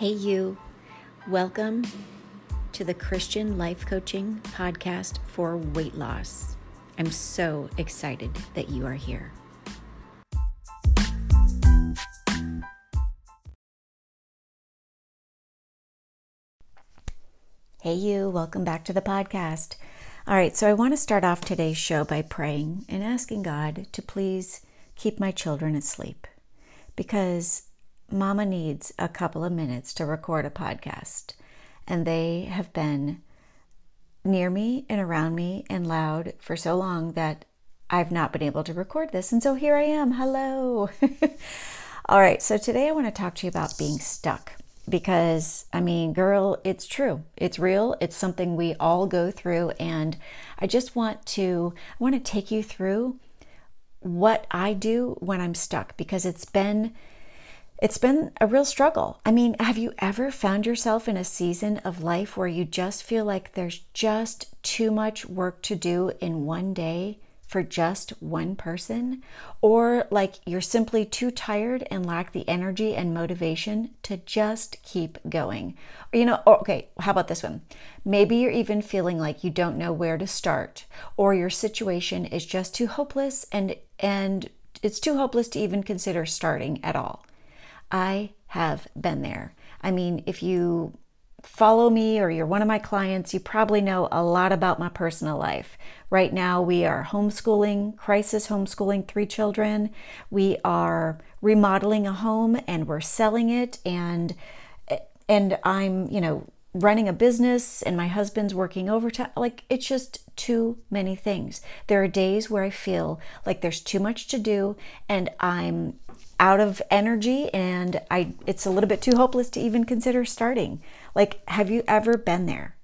Hey, you. Welcome to the Christian Life Coaching Podcast for Weight Loss. I'm so excited that you are here. Hey, you. Welcome back to the podcast. All right, so I want to start off today's show by praying and asking God to please keep my children asleep because Mama needs a couple of minutes to record a podcast. And they have been near me and around me and loud for so long that I've not been able to record this. And so here I am. Hello. All right. So today I want to talk to you about being stuck because, I mean, girl, it's true. It's real. It's something we all go through. And I just want to, I want to take you through what I do when I'm stuck because it's been it's been a real struggle. I mean, have you ever found yourself in a season of life where you just feel like there's just too much work to do in one day for just one person? Or like you're simply too tired and lack the energy and motivation to just keep going? You know, oh, okay, how about this one? Maybe you're even feeling like you don't know where to start, or your situation is just too hopeless and and it's too hopeless to even consider starting at all. I have been there. I mean, if you follow me or you're one of my clients, you probably know a lot about my personal life. Right now, we are homeschooling, crisis homeschooling three children. We are remodeling a home and we're selling it and and I'm, you know, running a business and my husband's working overtime. Like it's just too many things. There are days where I feel like there's too much to do and I'm out of energy and I it's a little bit too hopeless to even consider starting. Like have you ever been there?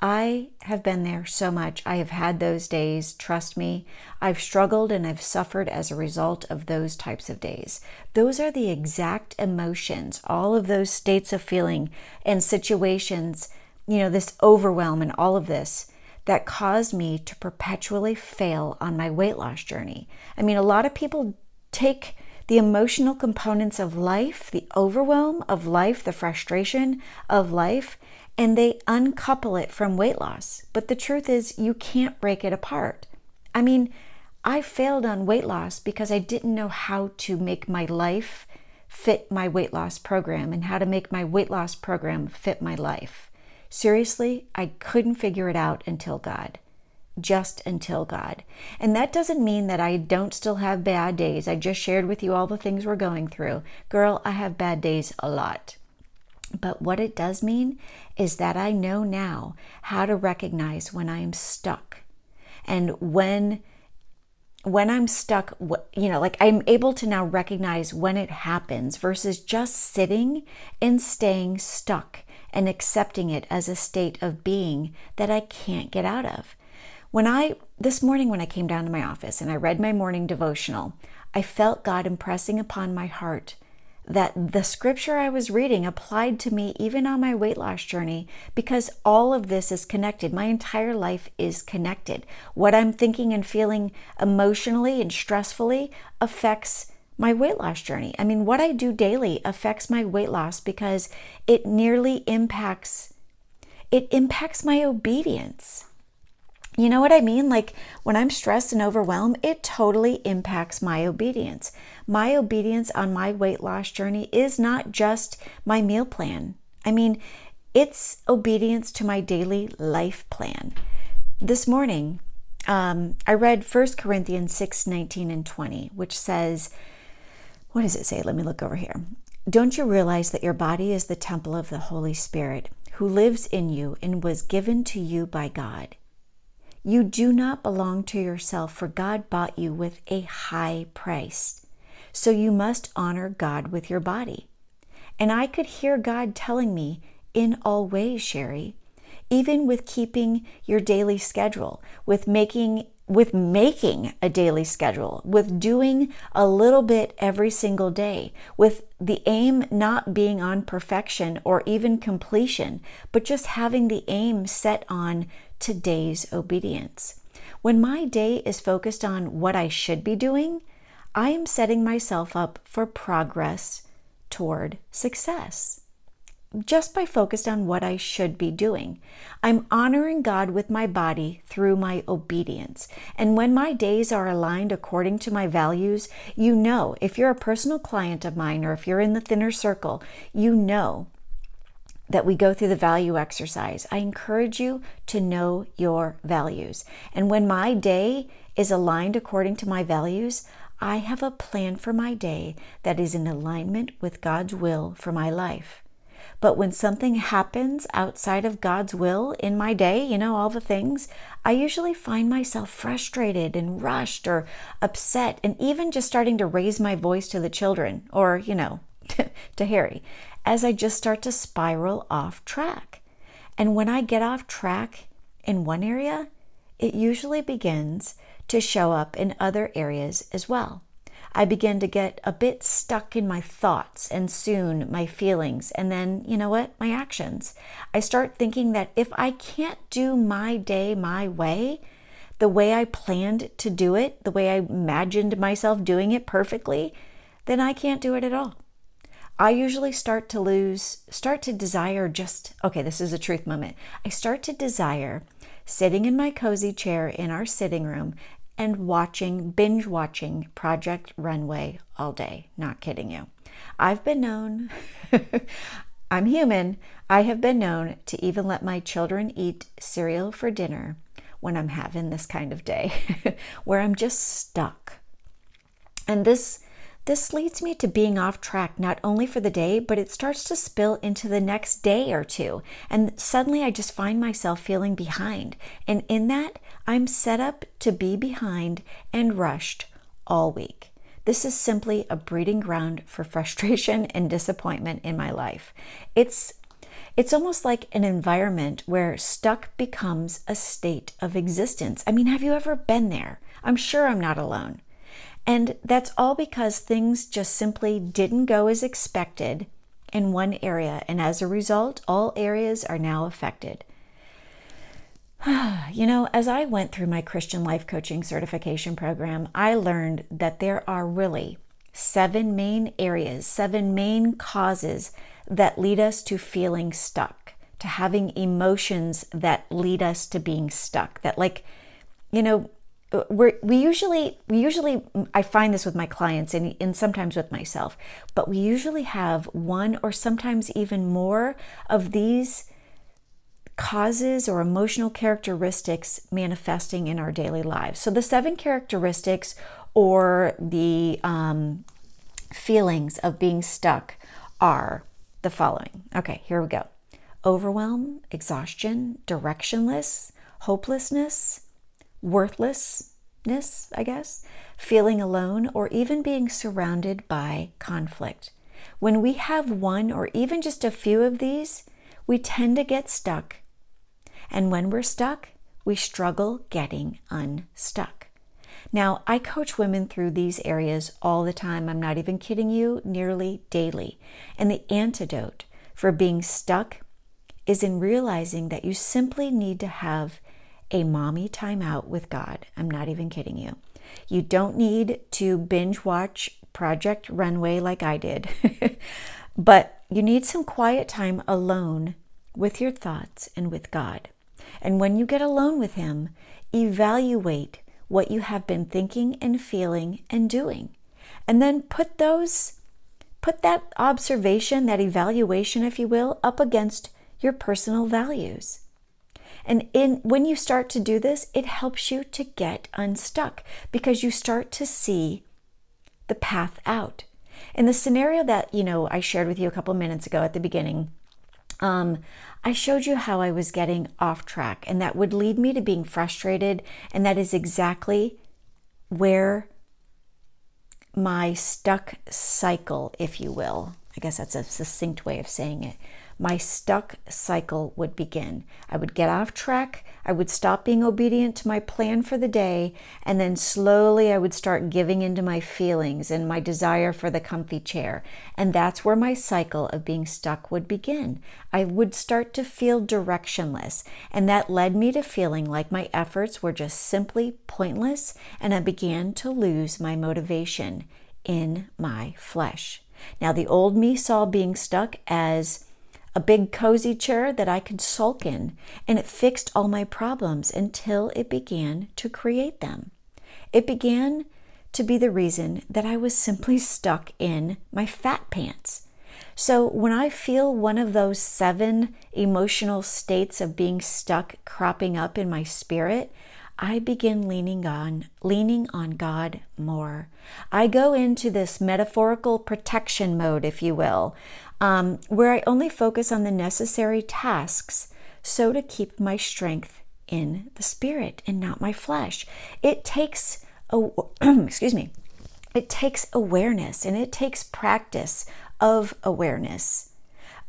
I have been there so much. I have had those days, trust me. I've struggled and I've suffered as a result of those types of days. Those are the exact emotions, all of those states of feeling and situations, you know, this overwhelm and all of this that caused me to perpetually fail on my weight loss journey. I mean, a lot of people take the emotional components of life, the overwhelm of life, the frustration of life, and they uncouple it from weight loss. But the truth is, you can't break it apart. I mean, I failed on weight loss because I didn't know how to make my life fit my weight loss program and how to make my weight loss program fit my life. Seriously, I couldn't figure it out until God just until God. And that doesn't mean that I don't still have bad days. I just shared with you all the things we're going through. Girl, I have bad days a lot. But what it does mean is that I know now how to recognize when I am stuck. And when when I'm stuck, you know, like I'm able to now recognize when it happens versus just sitting and staying stuck and accepting it as a state of being that I can't get out of. When I, this morning when I came down to my office and I read my morning devotional, I felt God impressing upon my heart that the scripture I was reading applied to me even on my weight loss journey because all of this is connected. My entire life is connected. What I'm thinking and feeling emotionally and stressfully affects my weight loss journey. I mean, what I do daily affects my weight loss because it nearly impacts it impacts my obedience. You know what I mean? Like when I'm stressed and overwhelmed, it totally impacts my obedience. My obedience on my weight loss journey is not just my meal plan. I mean, it's obedience to my daily life plan. This morning, um, I read 1 Corinthians 6 19 and 20, which says, What does it say? Let me look over here. Don't you realize that your body is the temple of the Holy Spirit who lives in you and was given to you by God? You do not belong to yourself, for God bought you with a high price. So you must honor God with your body. And I could hear God telling me, in all ways, Sherry, even with keeping your daily schedule, with making with making a daily schedule, with doing a little bit every single day, with the aim not being on perfection or even completion, but just having the aim set on today's obedience. When my day is focused on what I should be doing, I am setting myself up for progress toward success. just by focused on what I should be doing. I'm honoring God with my body through my obedience. And when my days are aligned according to my values, you know, if you're a personal client of mine or if you're in the thinner circle, you know that we go through the value exercise. I encourage you to know your values. And when my day is aligned according to my values, I have a plan for my day that is in alignment with God's will for my life. But when something happens outside of God's will in my day, you know, all the things, I usually find myself frustrated and rushed or upset and even just starting to raise my voice to the children or, you know, to Harry as I just start to spiral off track. And when I get off track in one area, it usually begins to show up in other areas as well. I begin to get a bit stuck in my thoughts and soon my feelings, and then, you know what, my actions. I start thinking that if I can't do my day my way, the way I planned to do it, the way I imagined myself doing it perfectly, then I can't do it at all. I usually start to lose, start to desire just, okay, this is a truth moment. I start to desire sitting in my cozy chair in our sitting room and watching, binge watching Project Runway all day. Not kidding you. I've been known, I'm human, I have been known to even let my children eat cereal for dinner when I'm having this kind of day where I'm just stuck. And this this leads me to being off track not only for the day, but it starts to spill into the next day or two. And suddenly I just find myself feeling behind. And in that, I'm set up to be behind and rushed all week. This is simply a breeding ground for frustration and disappointment in my life. It's it's almost like an environment where stuck becomes a state of existence. I mean, have you ever been there? I'm sure I'm not alone. And that's all because things just simply didn't go as expected in one area. And as a result, all areas are now affected. you know, as I went through my Christian life coaching certification program, I learned that there are really seven main areas, seven main causes that lead us to feeling stuck, to having emotions that lead us to being stuck. That, like, you know, we we usually we usually I find this with my clients and, and sometimes with myself, but we usually have one or sometimes even more of these causes or emotional characteristics manifesting in our daily lives. So the seven characteristics or the um, feelings of being stuck are the following. Okay, here we go: overwhelm, exhaustion, directionless, hopelessness worthlessness, I guess, feeling alone, or even being surrounded by conflict. When we have one or even just a few of these, we tend to get stuck. And when we're stuck, we struggle getting unstuck. Now, I coach women through these areas all the time. I'm not even kidding you, nearly daily. And the antidote for being stuck is in realizing that you simply need to have a mommy timeout with God. I'm not even kidding you. You don't need to binge watch Project Runway like I did, but you need some quiet time alone with your thoughts and with God. And when you get alone with Him, evaluate what you have been thinking and feeling and doing. And then put those, put that observation, that evaluation, if you will, up against your personal values. And in when you start to do this, it helps you to get unstuck because you start to see the path out. In the scenario that, you know, I shared with you a couple minutes ago at the beginning, um, I showed you how I was getting off track, and that would lead me to being frustrated. And that is exactly where my stuck cycle, if you will, I guess that's a succinct way of saying it, my stuck cycle would begin. I would get off track, I would stop being obedient to my plan for the day, and then slowly I would start giving into my feelings and my desire for the comfy chair. And that's where my cycle of being stuck would begin. I would start to feel directionless, and that led me to feeling like my efforts were just simply pointless, and I began to lose my motivation in my flesh. Now, the old me saw being stuck as a big cozy chair that I could sulk in, and it fixed all my problems until it began to create them. It began to be the reason that I was simply stuck in my fat pants. So when I feel one of those seven emotional states of being stuck cropping up in my spirit, I begin leaning on leaning on God more. I go into this metaphorical protection mode, if you will, um, where I only focus on the necessary tasks so to keep my strength in the spirit and not my flesh. It takes a, excuse me. It takes awareness and it takes practice of awareness.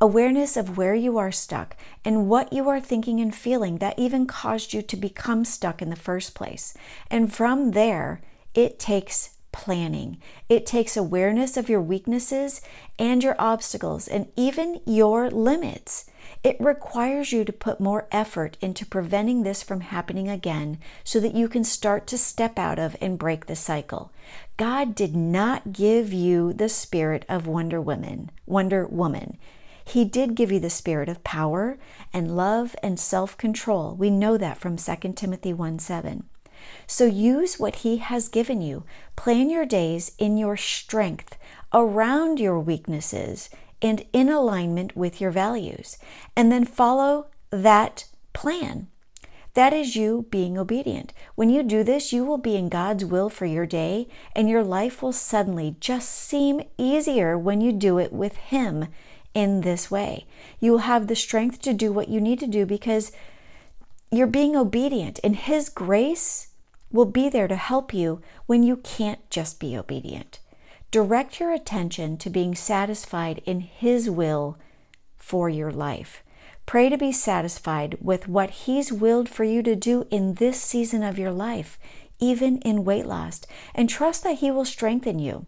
Awareness of where you are stuck and what you are thinking and feeling that even caused you to become stuck in the first place. And from there, it takes planning. It takes awareness of your weaknesses and your obstacles and even your limits. It requires you to put more effort into preventing this from happening again so that you can start to step out of and break the cycle. God did not give you the spirit of Wonder Woman, Wonder Woman. He did give you the spirit of power and love and self-control. We know that from 2 Timothy 1 7. So use what He has given you. Plan your days in your strength, around your weaknesses, and in alignment with your values. And then follow that plan. That is you being obedient. When you do this, you will be in God's will for your day, and your life will suddenly just seem easier when you do it with Him in this way. You will have the strength to do what you need to do because you're being obedient, and His grace will be there to help you when you can't just be obedient. Direct your attention to being satisfied in His will for your life. Pray to be satisfied with what He's willed for you to do in this season of your life, even in weight loss, and trust that He will strengthen you.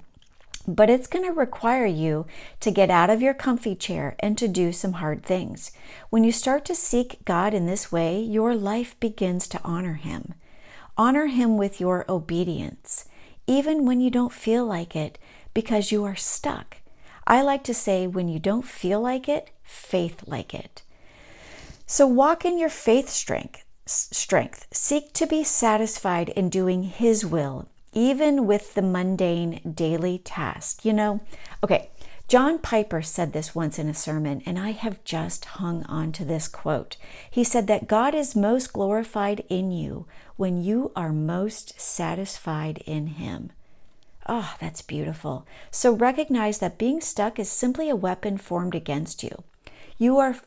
But it's going to require you to get out of your comfy chair and to do some hard things. When you start to seek God in this way, your life begins to honor Him. Honor Him with your obedience, even when you don't feel like it, because you are stuck. I like to say, when you don't feel like it, faith like it. So walk in your faith strength. Strength. Seek to be satisfied in doing His will, even with the mundane daily task. You know, okay, John Piper said this once in a sermon, and I have just hung on to this quote. He said that God is most glorified in you when you are most satisfied in Him. Oh, that's beautiful. So recognize that being stuck is simply a weapon formed against you. You are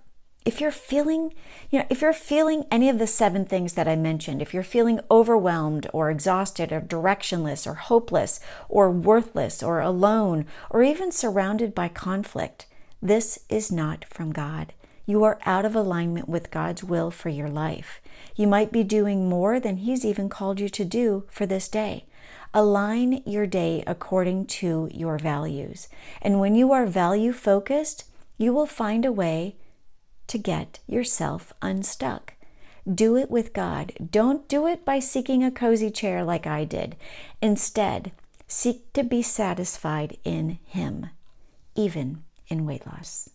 if you're feeling, you know, if you're feeling any of the seven things that I mentioned, if you're feeling overwhelmed or exhausted or directionless or hopeless or worthless or alone or even surrounded by conflict, this is not from God. You are out of alignment with God's will for your life. You might be doing more than He's even called you to do for this day. Align your day according to your values. And when you are value focused, you will find a way to get yourself unstuck. Do it with God. Don't do it by seeking a cozy chair like I did. Instead, seek to be satisfied in Him, even in weight loss.